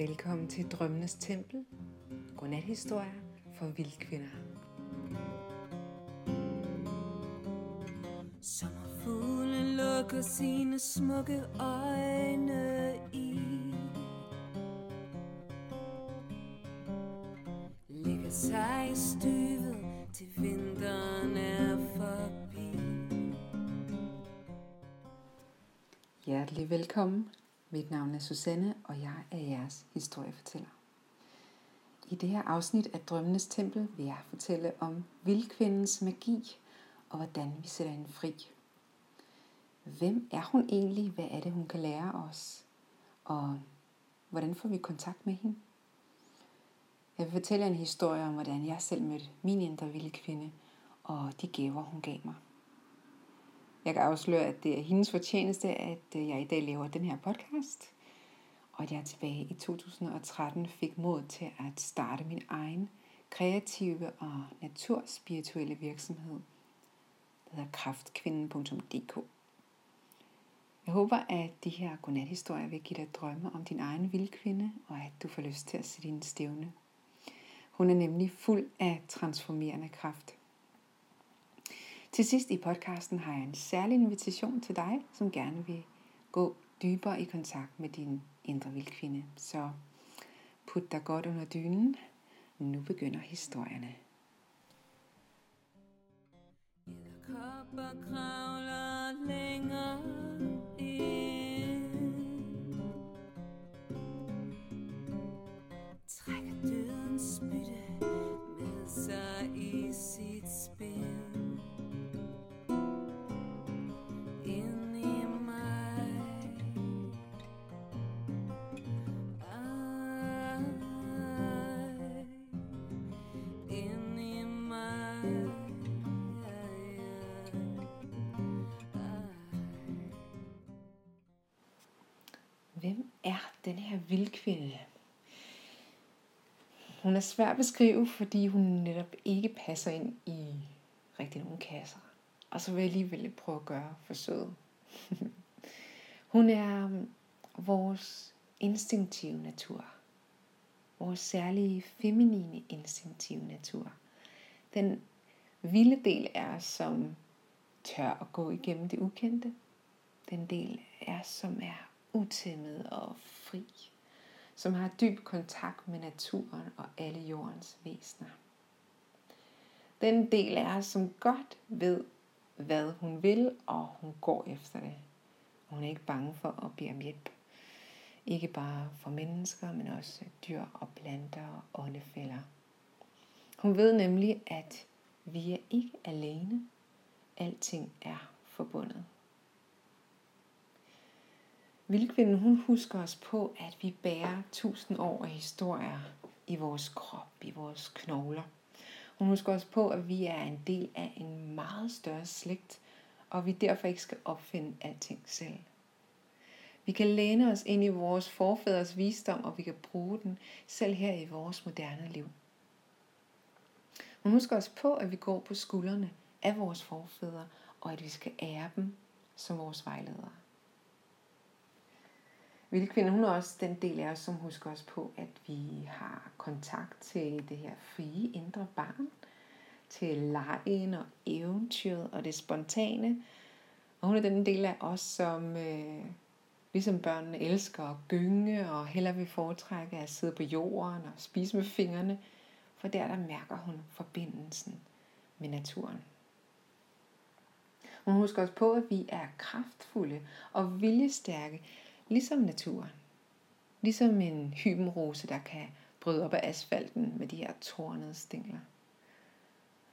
Velkommen til Drømmenes Tempel. Godnathistorier for vildkvinder. Sommerfuglen lukker sine smukke øjne i Ligger sig i støvet til vinteren er forbi Hjertelig velkommen. Mit navn er Susanne, og jeg er jeres historiefortæller. I det her afsnit af Drømmenes Tempel vil jeg fortælle om vildkvindens magi og hvordan vi sætter hende fri. Hvem er hun egentlig? Hvad er det, hun kan lære os? Og hvordan får vi kontakt med hende? Jeg vil fortælle en historie om, hvordan jeg selv mødte min indre vildkvinde og de gaver, hun gav mig. Jeg kan afsløre, at det er hendes fortjeneste, at jeg i dag laver den her podcast. Og at jeg tilbage i 2013 fik mod til at starte min egen kreative og naturspirituelle virksomhed. der hedder kraftkvinden.dk. Jeg håber, at de her godnathistorier vil give dig drømme om din egen vildkvinde, og at du får lyst til at se din stævne. Hun er nemlig fuld af transformerende kraft. Til sidst i podcasten har jeg en særlig invitation til dig, som gerne vil gå dybere i kontakt med din indre vildkvinde. Så put dig godt under dynen. Nu begynder historierne. Kopper kravler vildkvinde? Hun er svær at beskrive, fordi hun netop ikke passer ind i rigtig nogen kasser. Og så vil jeg alligevel prøve at gøre forsøget. hun er um, vores instinktive natur. Vores særlige feminine instinktive natur. Den vilde del er som tør at gå igennem det ukendte. Den del er som er utæmmet og fri, som har dyb kontakt med naturen og alle jordens væsener. Den del er som godt ved, hvad hun vil, og hun går efter det. Hun er ikke bange for at bede om hjælp. Ikke bare for mennesker, men også dyr og planter og åndefælder. Hun ved nemlig, at vi er ikke alene. Alting er forbundet. Vildkvinden, hun husker os på, at vi bærer tusind år af historier i vores krop, i vores knogler. Hun husker os på, at vi er en del af en meget større slægt, og vi derfor ikke skal opfinde alting selv. Vi kan læne os ind i vores forfædres visdom, og vi kan bruge den selv her i vores moderne liv. Hun husker os på, at vi går på skuldrene af vores forfædre, og at vi skal ære dem som vores vejledere. Vildkvinden, hun er også den del af os, som husker os på, at vi har kontakt til det her frie indre barn, til lejen og eventyret og det spontane. Og hun er den del af os, som øh, ligesom børnene elsker at gynge og heller vil foretrække at sidde på jorden og spise med fingrene, for der der mærker hun forbindelsen med naturen. Hun husker os på, at vi er kraftfulde og viljestærke, ligesom naturen. Ligesom en hybenrose, der kan bryde op af asfalten med de her tornede stængler.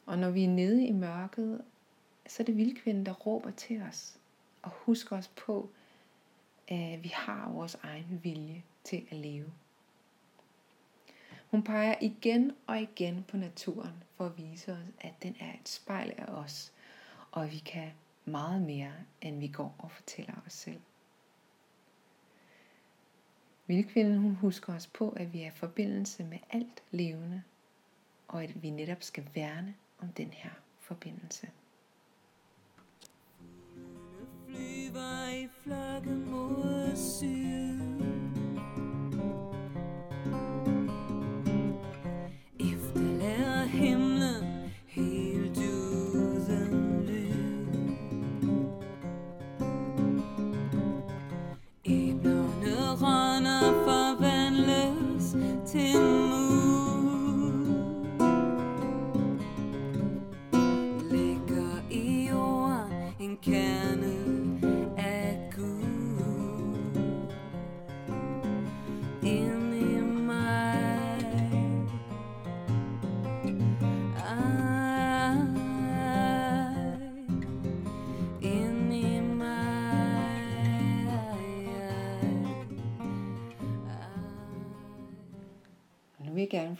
Og når vi er nede i mørket, så er det vildkvinden, der råber til os og husker os på, at vi har vores egen vilje til at leve. Hun peger igen og igen på naturen for at vise os, at den er et spejl af os, og at vi kan meget mere, end vi går og fortæller os selv. Vildkvinden hun husker os på, at vi er i forbindelse med alt levende, og at vi netop skal værne om den her forbindelse. flyver i flokke mod syd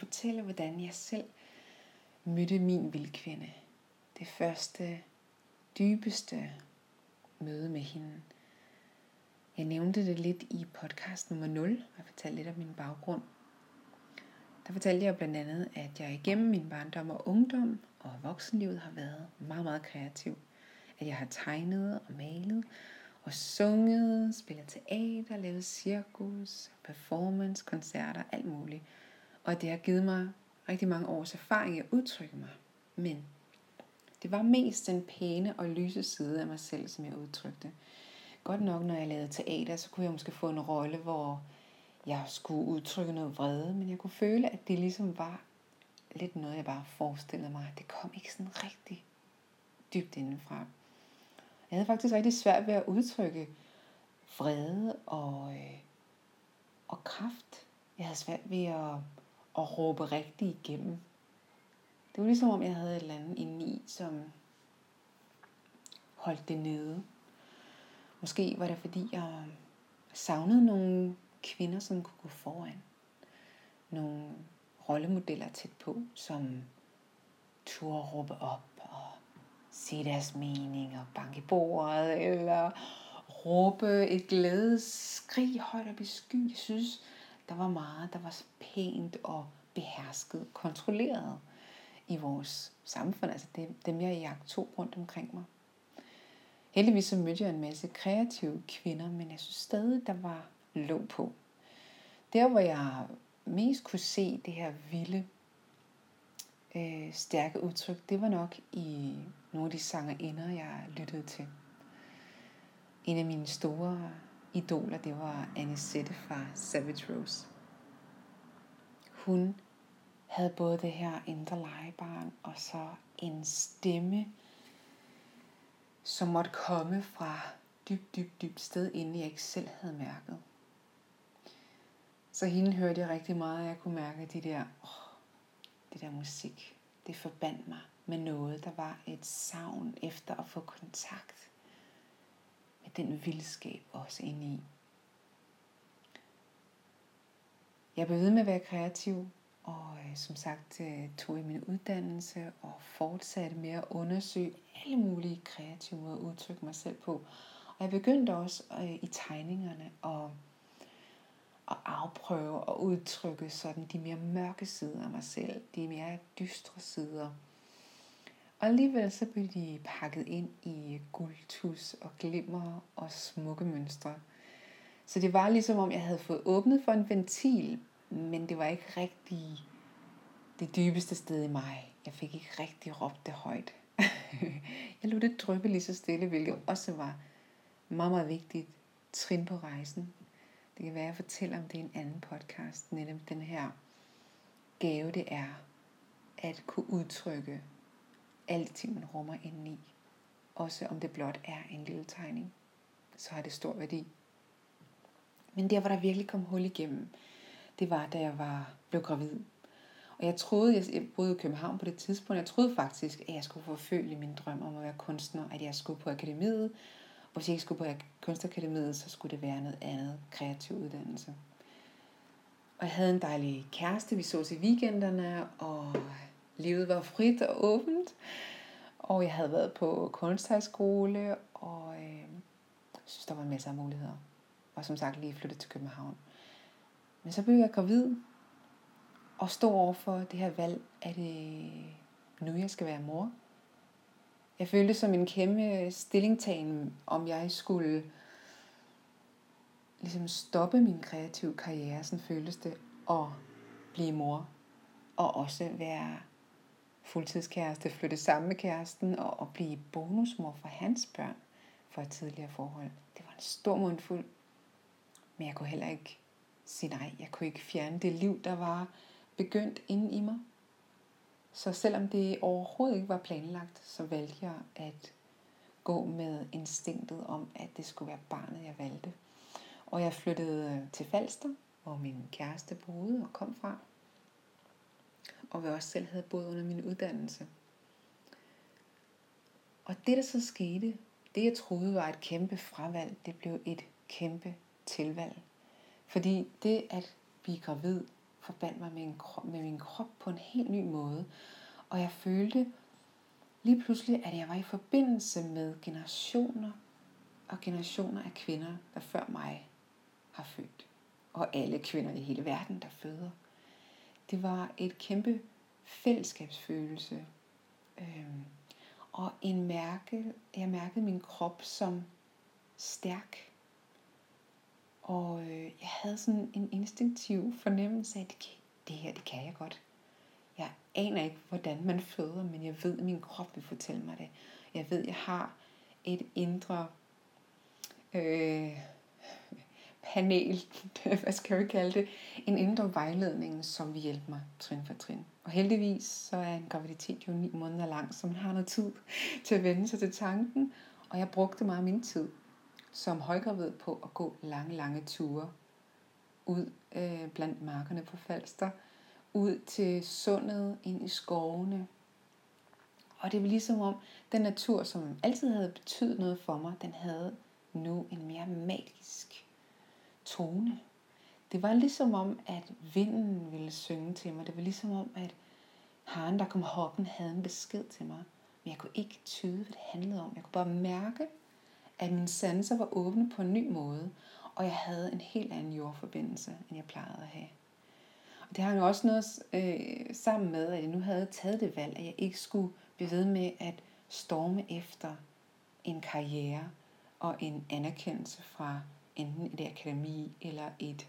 fortælle, hvordan jeg selv mødte min vildkvinde. Det første, dybeste møde med hende. Jeg nævnte det lidt i podcast nummer 0, og jeg fortalte lidt om min baggrund. Der fortalte jeg blandt andet, at jeg igennem min barndom og ungdom og voksenlivet har været meget, meget kreativ. At jeg har tegnet og malet og sunget, spillet teater, lavet cirkus, performance, koncerter, alt muligt. Og det har givet mig rigtig mange års erfaring i at udtrykke mig. Men det var mest den pæne og lyse side af mig selv, som jeg udtrykte. Godt nok, når jeg lavede teater, så kunne jeg måske få en rolle, hvor jeg skulle udtrykke noget vrede, men jeg kunne føle, at det ligesom var lidt noget, jeg bare forestillede mig. Det kom ikke sådan rigtig dybt indenfra. Jeg havde faktisk rigtig svært ved at udtrykke vrede og, øh, og kraft. Jeg havde svært ved at, at råbe rigtigt igennem. Det var ligesom om, jeg havde et eller andet indeni, som holdt det nede. Måske var det, fordi jeg savnede nogle kvinder, som kunne gå foran. Nogle rollemodeller tæt på, som turde råbe op og sige deres mening og banke bordet, eller råbe et glædeskrig højt op i sky. Jeg synes, der var meget, der var pænt og behersket, kontrolleret i vores samfund. Altså det, dem, jeg i tog rundt omkring mig. Heldigvis så mødte jeg en masse kreative kvinder, men jeg synes stadig, der var låg på. Der, hvor jeg mest kunne se det her vilde, øh, stærke udtryk, det var nok i nogle af de sangerinder, jeg lyttede til. En af mine store idoler, det var Anisette fra Savage Rose. Hun havde både det her indre legebarn og så en stemme, som måtte komme fra dybt, dybt, dybt sted, inden jeg ikke selv havde mærket. Så hende hørte jeg rigtig meget, og jeg kunne mærke de der, åh, det der musik, det forbandt mig med noget. Der var et savn efter at få kontakt af den vildskab også inde i. Jeg blev ved med at være kreativ, og øh, som sagt øh, tog jeg min uddannelse og fortsatte med at undersøge alle mulige kreative måder at udtrykke mig selv på. Og jeg begyndte også øh, i tegningerne at, at afprøve og udtrykke sådan de mere mørke sider af mig selv, de mere dystre sider. Og alligevel så blev de pakket ind i guldtus og glimmer og smukke mønstre. Så det var ligesom om jeg havde fået åbnet for en ventil, men det var ikke rigtig det dybeste sted i mig. Jeg fik ikke rigtig råbt det højt. jeg lod det dryppe lige så stille, hvilket også var meget, meget vigtigt trin på rejsen. Det kan være, at jeg fortæller om det i en anden podcast, netop den her gave, det er at kunne udtrykke alting, man rummer indeni. Også om det blot er en lille tegning, så har det stor værdi. Men der, hvor der virkelig kom hul igennem, det var, da jeg var, blev gravid. Og jeg troede, jeg boede i København på det tidspunkt, jeg troede faktisk, at jeg skulle forfølge min drøm om at være kunstner, at jeg skulle på akademiet, og hvis jeg ikke skulle på kunstakademiet, så skulle det være noget andet kreativ uddannelse. Og jeg havde en dejlig kæreste, vi så i weekenderne, og livet var frit og åbent. Og jeg havde været på kunsthøjskole, og øh, jeg synes, der var en masse af muligheder. Og som sagt lige flyttet til København. Men så blev jeg gravid, og stod over for det her valg, at det øh, nu jeg skal være mor? Jeg følte som en kæmpe stillingtagen, om jeg skulle ligesom stoppe min kreative karriere, sådan føltes det, og blive mor. Og også være fuldtidskæreste, flytte sammen med kæresten og, og blive bonusmor for hans børn for et tidligere forhold. Det var en stor mundfuld, men jeg kunne heller ikke sige nej. Jeg kunne ikke fjerne det liv, der var begyndt inde i mig. Så selvom det overhovedet ikke var planlagt, så valgte jeg at gå med instinktet om, at det skulle være barnet, jeg valgte. Og jeg flyttede til Falster, hvor min kæreste boede og kom fra. Og hvor jeg også selv havde boet under min uddannelse. Og det, der så skete, det jeg troede var et kæmpe fravalg, det blev et kæmpe tilvalg. Fordi det at blive gravid forbandt mig med, en krop, med min krop på en helt ny måde. Og jeg følte lige pludselig, at jeg var i forbindelse med generationer og generationer af kvinder, der før mig har født. Og alle kvinder i hele verden, der føder. Det var et kæmpe fællesskabsfølelse. Øhm, og en mærke, jeg mærkede min krop som stærk. Og øh, jeg havde sådan en instinktiv fornemmelse af, at det, det her, det kan jeg godt. Jeg aner ikke, hvordan man føder, men jeg ved, at min krop vil fortælle mig det. Jeg ved, at jeg har et indre øh, panel, hvad skal vi kalde det, en indre vejledning, som vil hjælpe mig trin for trin. Og heldigvis så er en graviditet jo ni måneder lang, så man har noget tid til at vende sig til tanken. Og jeg brugte meget af min tid som højgravid på at gå lange, lange ture ud øh, blandt markerne på Falster, ud til sundet, ind i skovene. Og det var ligesom om, den natur, som altid havde betydet noget for mig, den havde nu en mere magisk tone. Det var ligesom om, at vinden ville synge til mig. Det var ligesom om, at haren, der kom hoppen, havde en besked til mig. Men jeg kunne ikke tyde, hvad det handlede om. Jeg kunne bare mærke, at mine sanser var åbne på en ny måde, og jeg havde en helt anden jordforbindelse, end jeg plejede at have. Og det har jo også noget øh, sammen med, at jeg nu havde taget det valg, at jeg ikke skulle blive ved med at storme efter en karriere og en anerkendelse fra enten et akademi eller et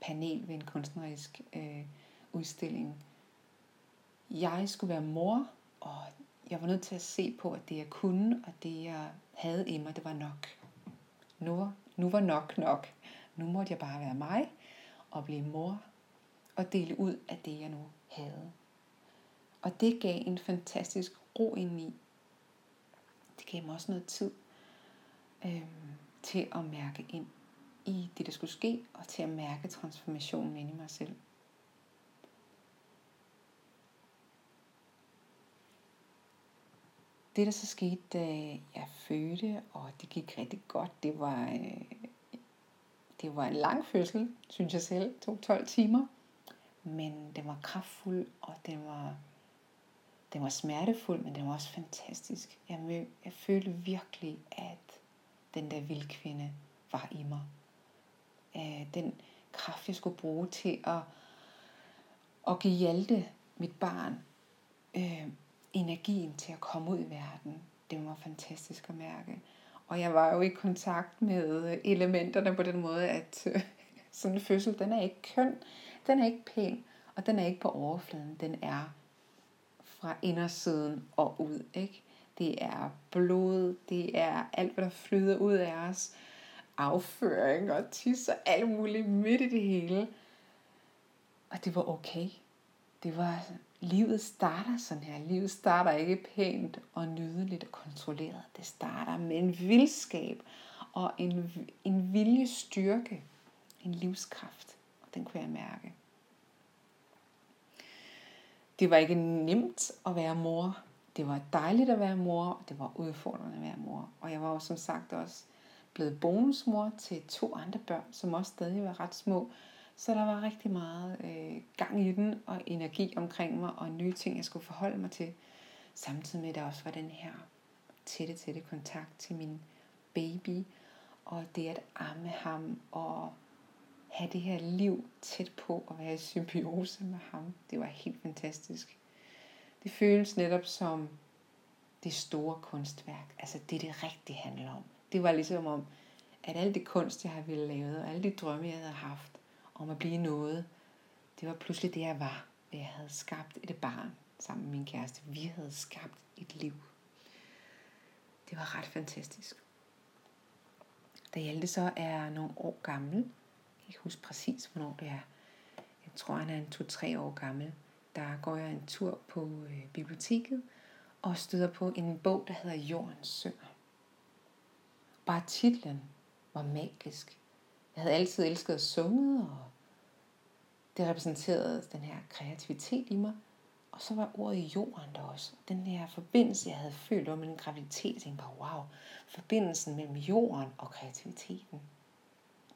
panel ved en kunstnerisk øh, udstilling. Jeg skulle være mor, og jeg var nødt til at se på, at det jeg kunne, og det jeg havde i mig, det var nok. Nu var, nu var nok nok. Nu måtte jeg bare være mig og blive mor og dele ud af det, jeg nu havde. Og det gav en fantastisk ro ind i. Det gav mig også noget tid øhm, til at mærke ind i det, der skulle ske, og til at mærke transformationen ind i mig selv. Det, der så skete, da jeg fødte, og det gik rigtig godt, det var, øh, det var en lang fødsel, synes jeg selv. Det tog 12 timer. Men den var kraftfuld, og den var, den var smertefuld, men den var også fantastisk. Jeg, mød, jeg følte virkelig, at den der vildkvinde var i mig. Øh, den kraft, jeg skulle bruge til at, at give Hjalte, mit barn, øh, energien til at komme ud i verden. Det var fantastisk at mærke. Og jeg var jo i kontakt med elementerne på den måde, at øh, sådan en fødsel, den er ikke køn, den er ikke pæn, og den er ikke på overfladen, den er fra indersiden og ud, ikke? Det er blod, det er alt, hvad der flyder ud af os, afføring og tis og alt muligt midt i det hele. Og det var okay. Det var, livet starter sådan her. Livet starter ikke pænt og nydeligt og kontrolleret. Det starter med en vildskab og en, en viljestyrke, en livskraft. Og den kunne jeg mærke. Det var ikke nemt at være mor. Det var dejligt at være mor, og det var udfordrende at være mor. Og jeg var jo som sagt også blevet bonusmor til to andre børn, som også stadig var ret små. Så der var rigtig meget øh, gang i den, og energi omkring mig, og nye ting, jeg skulle forholde mig til. Samtidig med, at der også var den her tætte, tætte kontakt til min baby, og det at amme ham, og have det her liv tæt på, og være i symbiose med ham. Det var helt fantastisk. Det føles netop som det store kunstværk. Altså det, det rigtig handler om. Det var ligesom om, at alt det kunst, jeg har ville lave, og alle de drømme, jeg havde haft om at blive noget, det var pludselig det, jeg var. Jeg havde skabt et barn sammen med min kæreste. Vi havde skabt et liv. Det var ret fantastisk. Da Hjalte så er nogle år gammel, jeg kan ikke huske præcis, hvornår det er, jeg tror, han er en to-tre år gammel, der går jeg en tur på øh, biblioteket og støder på en bog, der hedder Jordens Sønder. Bare titlen var magisk. Jeg havde altid elsket at synge, og det repræsenterede den her kreativitet i mig. Og så var ordet jorden der også. Den her forbindelse, jeg havde følt om en graviditet, jeg tænkte bare, wow, forbindelsen mellem jorden og kreativiteten.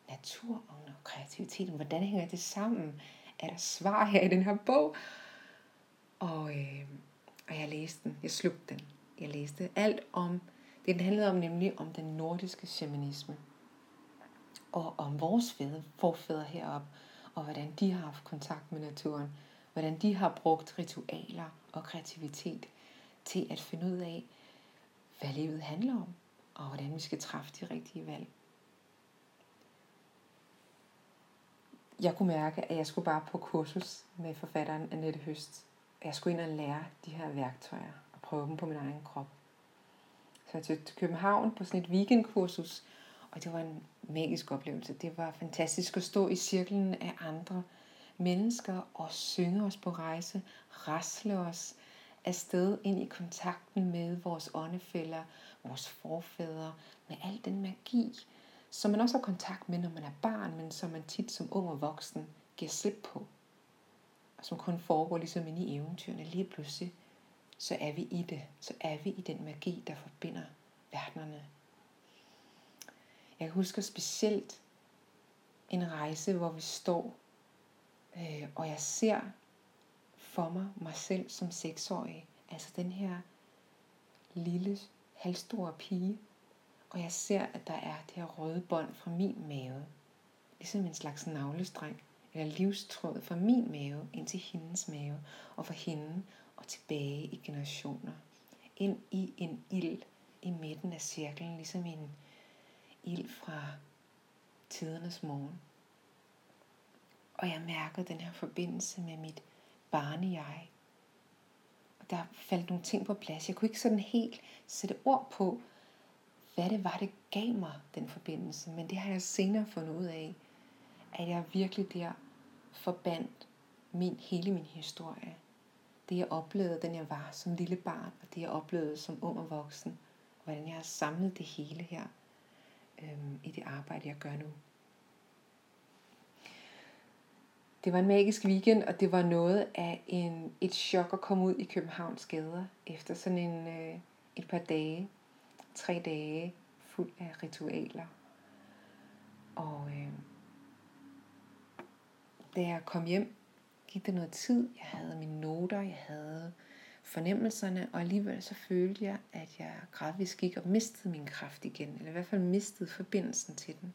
Naturen og kreativiteten, hvordan hænger det sammen? er der svar her i den her bog? Og, øh, og jeg læste den, jeg slugte den. Jeg læste alt om, det den handlede om nemlig om den nordiske shamanisme. Og om vores fædre, forfædre heroppe, og hvordan de har haft kontakt med naturen. Hvordan de har brugt ritualer og kreativitet til at finde ud af, hvad livet handler om, og hvordan vi skal træffe de rigtige valg. Jeg kunne mærke, at jeg skulle bare på kursus med forfatteren Annette Høst. Jeg skulle ind og lære de her værktøjer og prøve dem på min egen krop. Så jeg tog til København på sådan et weekendkursus, og det var en magisk oplevelse. Det var fantastisk at stå i cirklen af andre mennesker og synge os på rejse, rasle os afsted ind i kontakten med vores åndefælder, vores forfædre, med al den magi, som man også har kontakt med, når man er barn, men som man tit som ung og voksen giver slip på. Som kun foregår ligesom inde i eventyrene. Lige pludselig, så er vi i det. Så er vi i den magi, der forbinder verdenerne. Jeg husker specielt en rejse, hvor vi står, øh, og jeg ser for mig mig selv som seksårig. Altså den her lille, halvstore pige. Og jeg ser, at der er det her røde bånd fra min mave. Ligesom en slags navlestreng eller livstråd fra min mave ind til hendes mave, og fra hende og tilbage i generationer. Ind i en ild i midten af cirklen, ligesom en ild fra tidernes morgen. Og jeg mærkede den her forbindelse med mit barne-jeg. Og der faldt nogle ting på plads. Jeg kunne ikke sådan helt sætte ord på, hvad det var, det gav mig, den forbindelse. Men det har jeg senere fundet ud af, at jeg virkelig der forbandt min, hele min historie. Det jeg oplevede, den jeg var som lille barn, og det jeg oplevede som ung og voksen. Og hvordan jeg har samlet det hele her øhm, i det arbejde, jeg gør nu. Det var en magisk weekend, og det var noget af en, et chok at komme ud i Københavns gader efter sådan en, øh, et par dage, tre dage fuld af ritualer. Og øh, da jeg kom hjem, gik der noget tid. Jeg havde mine noter, jeg havde fornemmelserne, og alligevel så følte jeg, at jeg gradvist gik og mistede min kraft igen, eller i hvert fald mistede forbindelsen til den.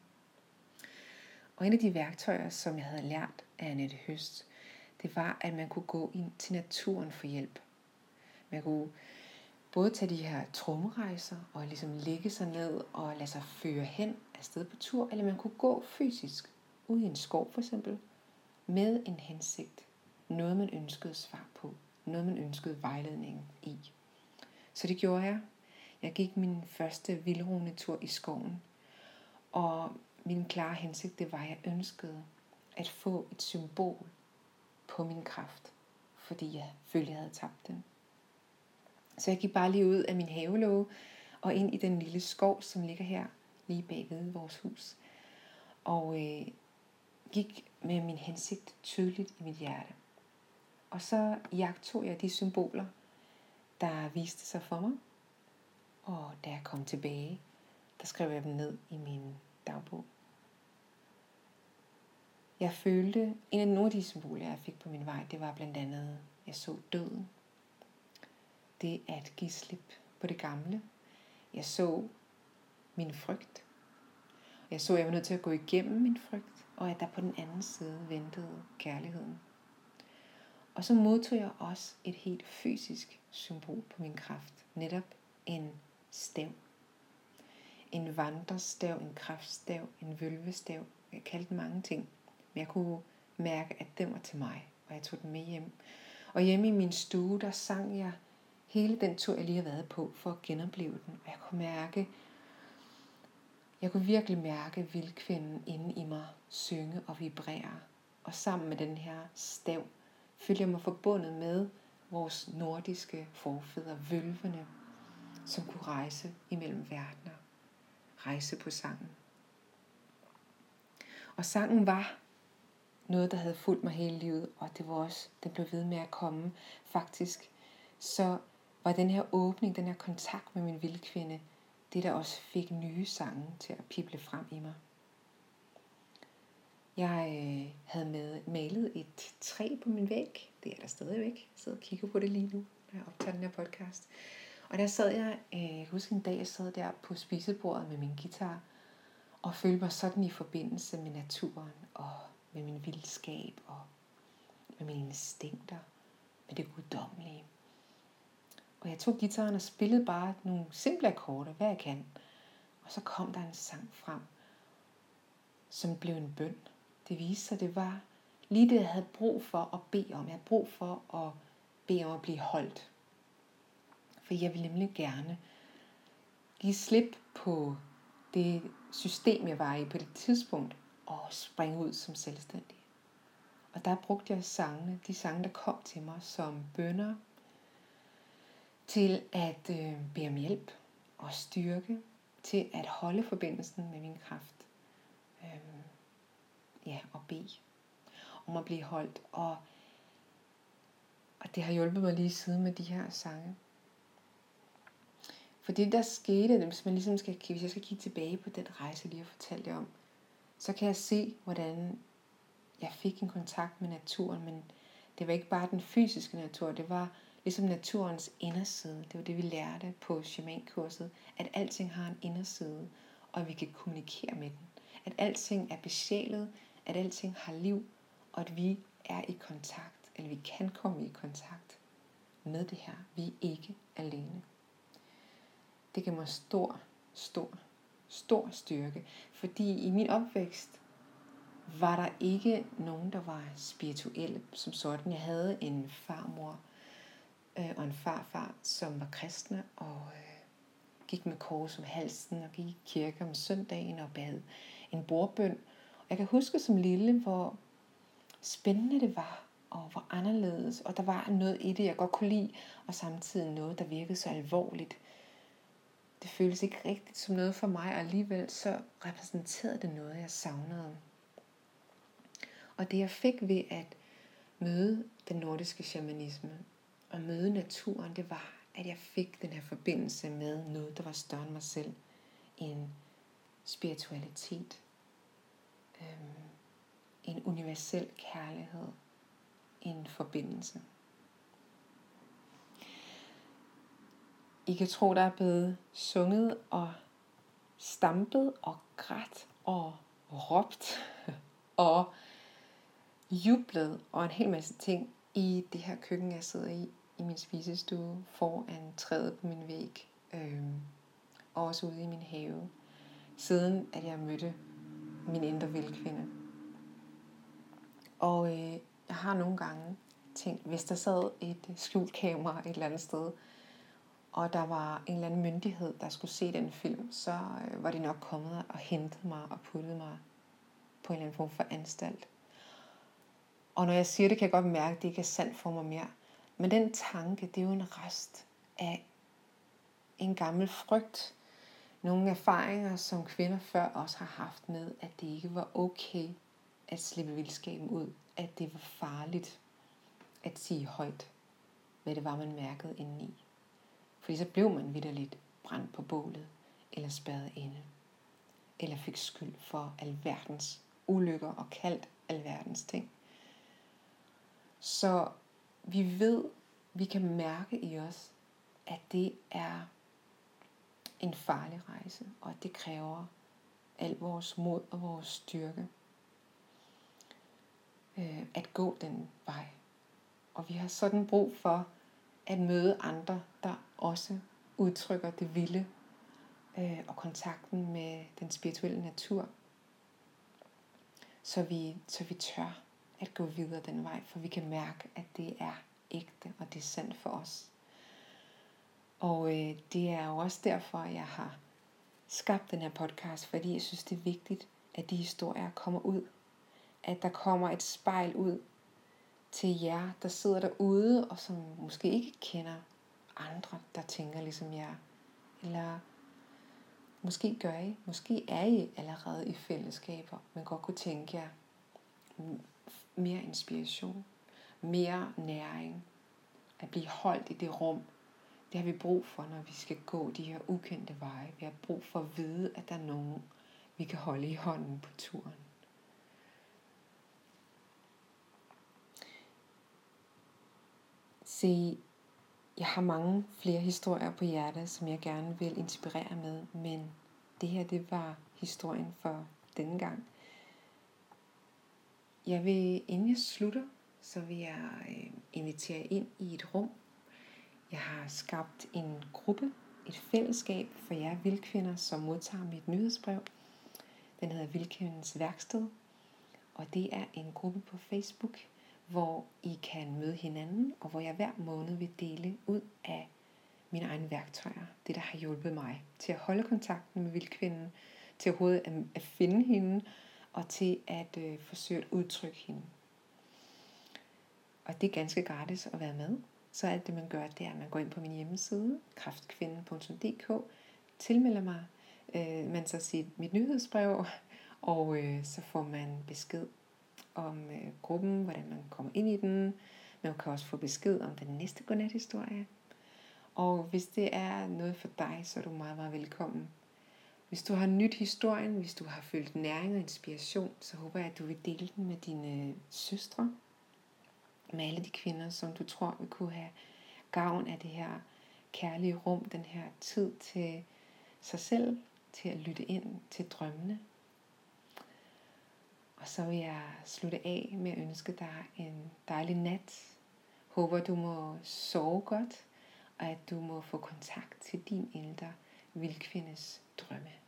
Og en af de værktøjer, som jeg havde lært af Annette Høst, det var, at man kunne gå ind til naturen for hjælp. Man kunne både tage de her trumrejser og ligesom ligge sig ned og lade sig føre hen afsted på tur, eller man kunne gå fysisk ud i en skov for eksempel, med en hensigt. Noget man ønskede svar på. Noget man ønskede vejledning i. Så det gjorde jeg. Jeg gik min første vildrone tur i skoven. Og min klare hensigt, det var, at jeg ønskede at få et symbol på min kraft. Fordi jeg følte, jeg havde tabt den. Så jeg gik bare lige ud af min havelåge og ind i den lille skov, som ligger her lige bagved vores hus. Og øh, gik med min hensigt tydeligt i mit hjerte. Og så jagtog jeg de symboler, der viste sig for mig. Og da jeg kom tilbage, der skrev jeg dem ned i min dagbog. Jeg følte, en af nogle af de symboler, jeg fik på min vej, det var blandt andet, jeg så døden. Det at give slip på det gamle. Jeg så min frygt. Jeg så, at jeg var nødt til at gå igennem min frygt, og at der på den anden side ventede kærligheden. Og så modtog jeg også et helt fysisk symbol på min kraft. Netop en stav. En vandrestav, en kraftstav, en vølvestav. Jeg kaldte den mange ting. Men jeg kunne mærke, at den var til mig, og jeg tog den med hjem. Og hjemme i min stue, der sang jeg hele den tur, jeg lige har været på, for at genopleve den. Og jeg kunne mærke, jeg kunne virkelig mærke vildkvinden inde i mig synge og vibrere. Og sammen med den her stav, følte jeg mig forbundet med vores nordiske forfædre, vølvene, som kunne rejse imellem verdener. Rejse på sangen. Og sangen var noget, der havde fulgt mig hele livet, og det var også, den blev ved med at komme. Faktisk, så var den her åbning, den her kontakt med min vildkvinde, det der også fik nye sange til at pible frem i mig. Jeg øh, havde med, malet et træ på min væg. Det er der stadigvæk. Jeg sidder og kigger på det lige nu, når jeg optager den her podcast. Og der sad jeg, øh, jeg kan huske en dag, jeg sad der på spisebordet med min guitar, og følte mig sådan i forbindelse med naturen, og med min vildskab, og med mine instinkter, med det guddommelige. Og jeg tog gitaren og spillede bare nogle simple akkorder, hvad jeg kan. Og så kom der en sang frem, som blev en bøn. Det viste sig, det var lige det, jeg havde brug for at bede om. Jeg havde brug for at bede om at blive holdt. For jeg ville nemlig gerne give slip på det system, jeg var i på det tidspunkt, og springe ud som selvstændig. Og der brugte jeg sangene, de sange, der kom til mig som bønder, til at øh, bede om hjælp og styrke, til at holde forbindelsen med min kraft. Øh, ja, og bede om at blive holdt. Og, og det har hjulpet mig lige siden med de her sange. For det der skete, hvis man ligesom skal, hvis jeg skal kigge tilbage på den rejse, jeg lige har fortalt jer om, så kan jeg se, hvordan jeg fik en kontakt med naturen, men det var ikke bare den fysiske natur, det var ligesom naturens inderside. Det var det, vi lærte på shamankurset, at alting har en inderside, og at vi kan kommunikere med den. At alting er besjælet, at alting har liv, og at vi er i kontakt, eller vi kan komme i kontakt med det her. Vi er ikke alene. Det giver mig stor, stor, stor styrke, fordi i min opvækst var der ikke nogen, der var spirituelle som sådan. Jeg havde en farmor øh, og en farfar, som var kristne og øh, gik med kors om halsen og gik i kirke om søndagen og bad en bordbøn. Og jeg kan huske som lille, hvor spændende det var, og hvor anderledes. Og der var noget i det, jeg godt kunne lide, og samtidig noget, der virkede så alvorligt. Det føltes ikke rigtigt som noget for mig, og alligevel så repræsenterede det noget, jeg savnede. Og det jeg fik ved at møde den nordiske shamanisme at møde naturen, det var, at jeg fik den her forbindelse med noget, der var større end mig selv. En spiritualitet. Øhm, en universel kærlighed. En forbindelse. I kan tro, der er blevet sunget og stampet og grædt og råbt og jublet og en hel masse ting i det her køkken, jeg sidder i, i min spisestue, foran træet på min væg, øh, og også ude i min have, siden at jeg mødte min indre vildkvinde. Og øh, jeg har nogle gange tænkt, hvis der sad et skjult kamera et eller andet sted, og der var en eller anden myndighed, der skulle se den film, så øh, var de nok kommet og hentet mig og puttet mig på en eller anden form for anstalt. Og når jeg siger det, kan jeg godt mærke, at det ikke er sandt for mig mere. Men den tanke, det er jo en rest af en gammel frygt. Nogle erfaringer, som kvinder før også har haft med, at det ikke var okay at slippe vildskaben ud. At det var farligt at sige højt, hvad det var, man mærkede indeni. Fordi så blev man vidderligt brændt på bålet, eller spærret inde. Eller fik skyld for alverdens ulykker og kaldt alverdens ting. Så vi ved, vi kan mærke i os, at det er en farlig rejse, og at det kræver al vores mod og vores styrke øh, at gå den vej. Og vi har sådan brug for at møde andre, der også udtrykker det vilde øh, og kontakten med den spirituelle natur, så vi, så vi tør at gå videre den vej, for vi kan mærke, at det er ægte, og det er sandt for os. Og øh, det er jo også derfor, jeg har skabt den her podcast, fordi jeg synes, det er vigtigt, at de historier kommer ud. At der kommer et spejl ud til jer, der sidder derude, og som måske ikke kender andre, der tænker ligesom jer. Eller måske gør I, måske er I allerede i fællesskaber, men godt kunne tænke jer mere inspiration, mere næring, at blive holdt i det rum. Det har vi brug for, når vi skal gå de her ukendte veje. Vi har brug for at vide, at der er nogen, vi kan holde i hånden på turen. Se, jeg har mange flere historier på hjertet, som jeg gerne vil inspirere med, men det her det var historien for denne gang. Jeg vil, inden jeg slutter, så vil jeg øh, invitere ind i et rum. Jeg har skabt en gruppe, et fællesskab for jer vildkvinder, som modtager mit nyhedsbrev. Den hedder Vildkvindens Værksted, og det er en gruppe på Facebook, hvor I kan møde hinanden, og hvor jeg hver måned vil dele ud af mine egne værktøjer. Det, der har hjulpet mig til at holde kontakten med vildkvinden, til overhovedet at, at finde hende, og til at øh, forsøge at udtrykke hende. Og det er ganske gratis at være med. Så alt det, man gør, det er, at man går ind på min hjemmeside, kraftkvinden.dk, tilmelder mig, øh, man så sit mit nyhedsbrev, og øh, så får man besked om øh, gruppen, hvordan man kommer ind i den. Man kan også få besked om den næste godnathistorie. Og hvis det er noget for dig, så er du meget, meget velkommen. Hvis du har nyt historien, hvis du har følt næring og inspiration, så håber jeg, at du vil dele den med dine søstre, med alle de kvinder, som du tror vil kunne have gavn af det her kærlige rum, den her tid til sig selv, til at lytte ind til drømmene. Og så vil jeg slutte af med at ønske dig en dejlig nat. Håber du må sove godt, og at du må få kontakt til din indre vildkvindes drømme.